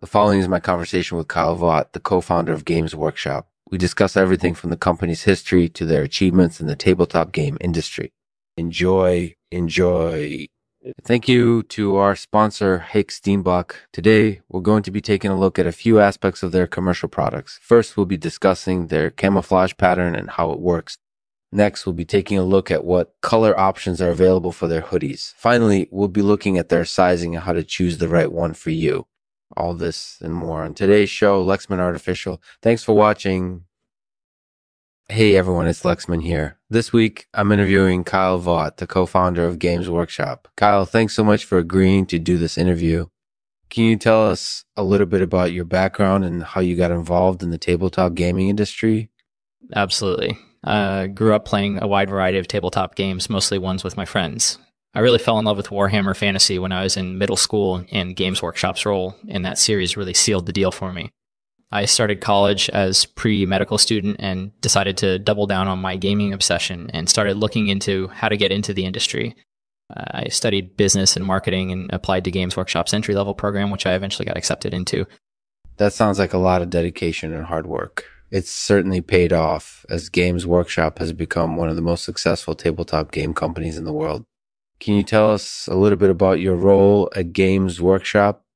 The following is my conversation with Kyle Vogt, the co-founder of Games Workshop. We discuss everything from the company's history to their achievements in the tabletop game industry. Enjoy, enjoy. Thank you to our sponsor, Hake Steenbach. Today, we're going to be taking a look at a few aspects of their commercial products. First, we'll be discussing their camouflage pattern and how it works. Next, we'll be taking a look at what color options are available for their hoodies. Finally, we'll be looking at their sizing and how to choose the right one for you. All this and more on today's show, Lexman Artificial. Thanks for watching. Hey everyone, it's Lexman here. This week, I'm interviewing Kyle Vogt, the co-founder of Games Workshop. Kyle, thanks so much for agreeing to do this interview. Can you tell us a little bit about your background and how you got involved in the tabletop gaming industry? Absolutely. I uh, grew up playing a wide variety of tabletop games, mostly ones with my friends. I really fell in love with Warhammer Fantasy when I was in middle school, and Games Workshop's role in that series really sealed the deal for me. I started college as pre-medical student and decided to double down on my gaming obsession and started looking into how to get into the industry. Uh, I studied business and marketing and applied to Games Workshop's entry level program, which I eventually got accepted into. That sounds like a lot of dedication and hard work. It's certainly paid off as Games Workshop has become one of the most successful tabletop game companies in the world. Can you tell us a little bit about your role at Games Workshop?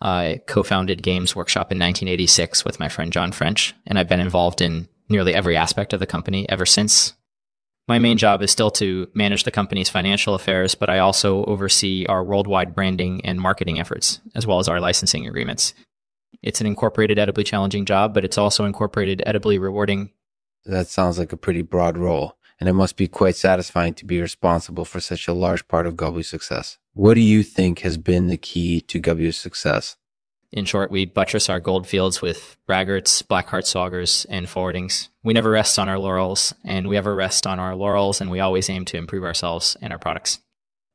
I co founded Games Workshop in 1986 with my friend John French, and I've been involved in nearly every aspect of the company ever since. My main job is still to manage the company's financial affairs, but I also oversee our worldwide branding and marketing efforts, as well as our licensing agreements. It's an incorporated, edibly challenging job, but it's also incorporated, edibly rewarding. That sounds like a pretty broad role and it must be quite satisfying to be responsible for such a large part of Gubbly's success. What do you think has been the key to Gubbly's success? In short, we buttress our gold fields with braggarts, blackheart saugers, and forwardings. We never rest on our laurels, and we ever rest on our laurels, and we always aim to improve ourselves and our products.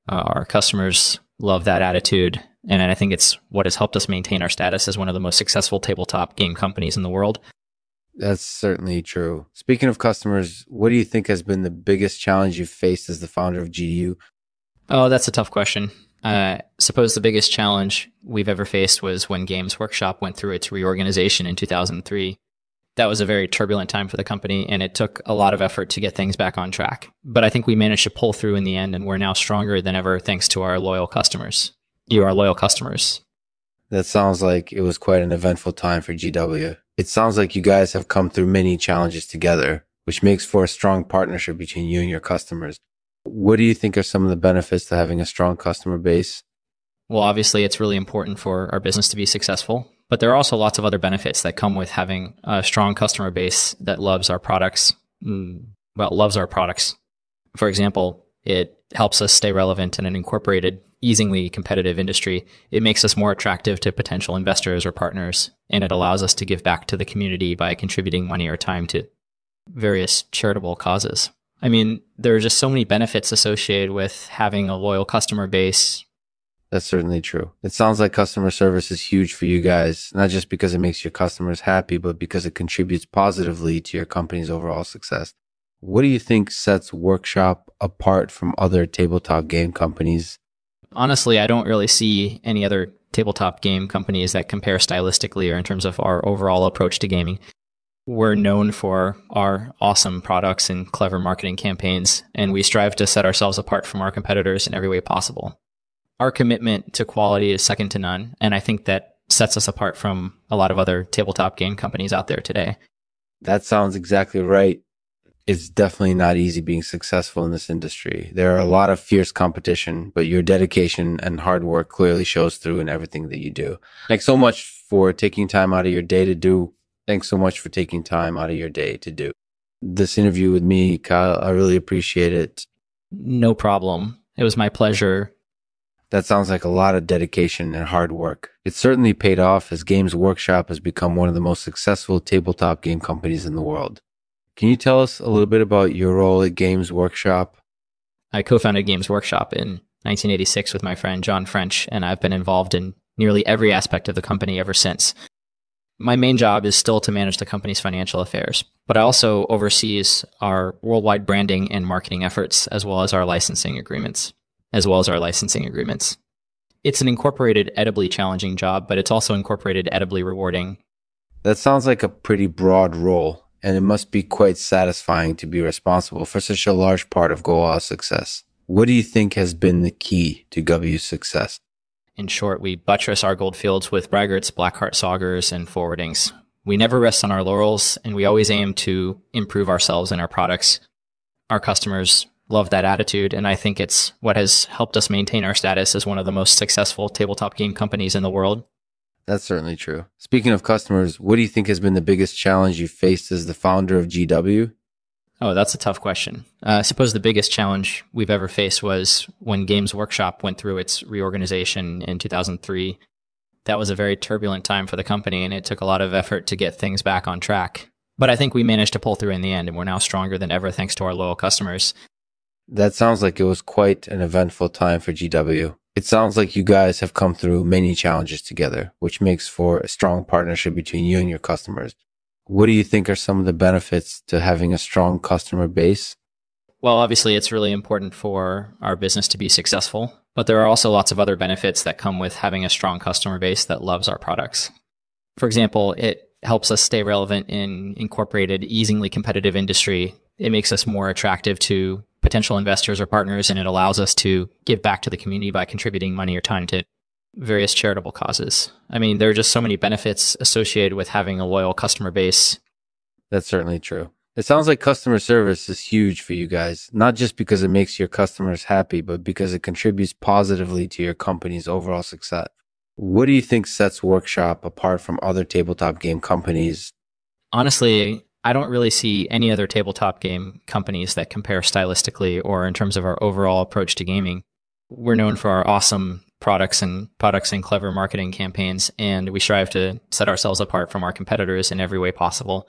Uh, our customers love that attitude, and I think it's what has helped us maintain our status as one of the most successful tabletop game companies in the world. That's certainly true. Speaking of customers, what do you think has been the biggest challenge you've faced as the founder of GDU? Oh, that's a tough question. Uh, suppose the biggest challenge we've ever faced was when Games Workshop went through its reorganization in 2003. That was a very turbulent time for the company, and it took a lot of effort to get things back on track. But I think we managed to pull through in the end, and we're now stronger than ever thanks to our loyal customers. You are loyal customers. That sounds like it was quite an eventful time for GW. It sounds like you guys have come through many challenges together, which makes for a strong partnership between you and your customers. What do you think are some of the benefits to having a strong customer base? Well, obviously, it's really important for our business to be successful, but there are also lots of other benefits that come with having a strong customer base that loves our products. Mm, well, loves our products. For example, it helps us stay relevant in an incorporated easingly competitive industry, it makes us more attractive to potential investors or partners, and it allows us to give back to the community by contributing money or time to various charitable causes. I mean, there are just so many benefits associated with having a loyal customer base. That's certainly true. It sounds like customer service is huge for you guys, not just because it makes your customers happy, but because it contributes positively to your company's overall success. What do you think sets Workshop apart from other tabletop game companies honestly, I don't really see any other tabletop game companies that compare stylistically or in terms of our overall approach to gaming. We're known for our awesome products and clever marketing campaigns, and we strive to set ourselves apart from our competitors in every way possible. Our commitment to quality is second to none, and I think that sets us apart from a lot of other tabletop game companies out there today. That sounds exactly right it's definitely not easy being successful in this industry. There are a lot of fierce competition, but your dedication and hard work clearly shows through in everything that you do. Thanks so much for taking time out of your day to do. Thanks so much for taking time out of your day to do this interview with me, Kyle. I really appreciate it. No problem. It was my pleasure. That sounds like a lot of dedication and hard work. It certainly paid off as Games Workshop has become one of the most successful tabletop game companies in the world. Can you tell us a little bit about your role at Games Workshop? I co founded Games Workshop in 1986 with my friend John French, and I've been involved in nearly every aspect of the company ever since. My main job is still to manage the company's financial affairs, but I also oversees our worldwide branding and marketing efforts, as well as our licensing agreements, as well as our licensing agreements. it's an incorporated edibly challenging job, but it's also incorporated edibly rewarding. That sounds like a pretty broad role, and it must be quite satisfying to be responsible for such a large part of Goal's success. What do you think has been the key to Guvyu's success? In short, we buttress our gold fields with braggarts, blackheart saugers, and forwardings. We never rest on our laurels, and we always aim to improve ourselves and our products. Our customers love that attitude, and I think it's what has helped us maintain our status as one of the most successful tabletop game companies in the world. That's certainly true. Speaking of customers, what do you think has been the biggest challenge you faced as the founder of GW? Oh, that's a tough question. Uh, I suppose the biggest challenge we've ever faced was when Games Workshop went through its reorganization in 2003. That was a very turbulent time for the company, and it took a lot of effort to get things back on track. But I think we managed to pull through in the end, and we're now stronger than ever thanks to our loyal customers. That sounds like it was quite an eventful time for GW. It sounds like you guys have come through many challenges together, which makes for a strong partnership between you and your customers. What do you think are some of the benefits to having a strong customer base? Well, obviously, it's really important for our business to be successful, but there are also lots of other benefits that come with having a strong customer base that loves our products. For example, it helps us stay relevant in incorporated, easingly competitive industry. It makes us more attractive to potential investors or partners, and it allows us to give back to the community by contributing money or time to various charitable causes. I mean, there are just so many benefits associated with having a loyal customer base. That's certainly true. It sounds like customer service is huge for you guys, not just because it makes your customers happy, but because it contributes positively to your company's overall success. What do you think sets Workshop apart from other tabletop game companies? Honestly, I don't really see any other tabletop game companies that compare stylistically or in terms of our overall approach to gaming. We're known for our awesome products and products and clever marketing campaigns, and we strive to set ourselves apart from our competitors in every way possible.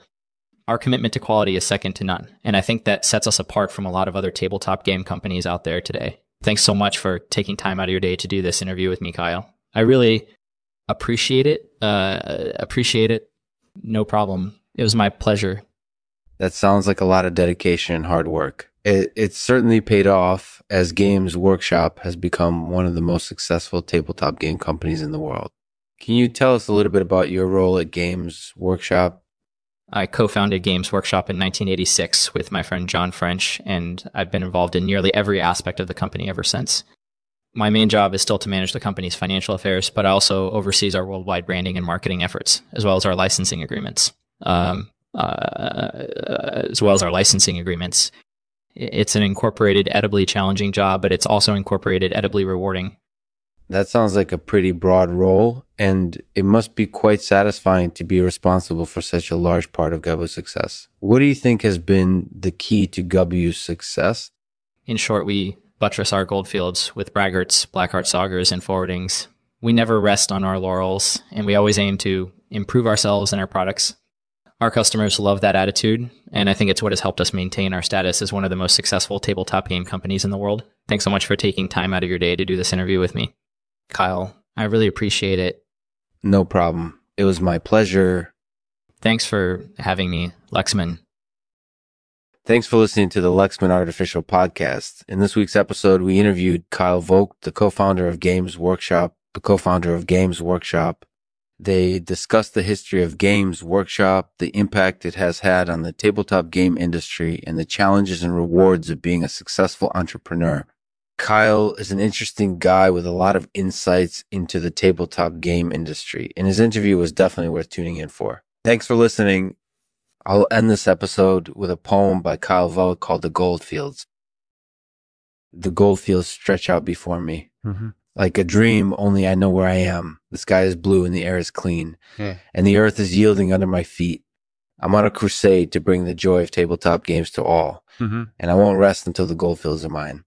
Our commitment to quality is second to none, and I think that sets us apart from a lot of other tabletop game companies out there today. Thanks so much for taking time out of your day to do this interview with me, Kyle. I really appreciate it. Uh, appreciate it. No problem. It was my pleasure. That sounds like a lot of dedication and hard work. It, it's certainly paid off as Games Workshop has become one of the most successful tabletop game companies in the world. Can you tell us a little bit about your role at Games Workshop? I co founded Games Workshop in 1986 with my friend John French, and I've been involved in nearly every aspect of the company ever since. My main job is still to manage the company's financial affairs, but I also oversees our worldwide branding and marketing efforts, as well as our licensing agreements um, uh, as well as our licensing agreements. It's an incorporated, edibly challenging job, but it's also incorporated, edibly rewarding. That sounds like a pretty broad role, and it must be quite satisfying to be responsible for such a large part of Guvyu's success. What do you think has been the key to Guvyu's success? In short, we buttress our goldfields with braggarts, blackheart saugers, and forwardings. We never rest on our laurels, and we always aim to improve ourselves and our products our customers love that attitude, and I think it's what has helped us maintain our status as one of the most successful tabletop game companies in the world. Thanks so much for taking time out of your day to do this interview with me. Kyle, I really appreciate it. No problem. It was my pleasure. Thanks for having me, Lexman. Thanks for listening to the Lexman Artificial Podcast. In this week's episode, we interviewed Kyle Vogt, the co-founder of Games Workshop, the co-founder of Games Workshop, they discuss the history of Games Workshop, the impact it has had on the tabletop game industry, and the challenges and rewards of being a successful entrepreneur. Kyle is an interesting guy with a lot of insights into the tabletop game industry, and his interview was definitely worth tuning in for. Thanks for listening. I'll end this episode with a poem by Kyle Vogt called The Goldfields. The goldfields stretch out before me. Mm-hmm like a dream, only I know where I am. The sky is blue and the air is clean, yeah. and the earth is yielding under my feet. I'm on a crusade to bring the joy of tabletop games to all, mm-hmm. and I won't rest until the goldfields are mine.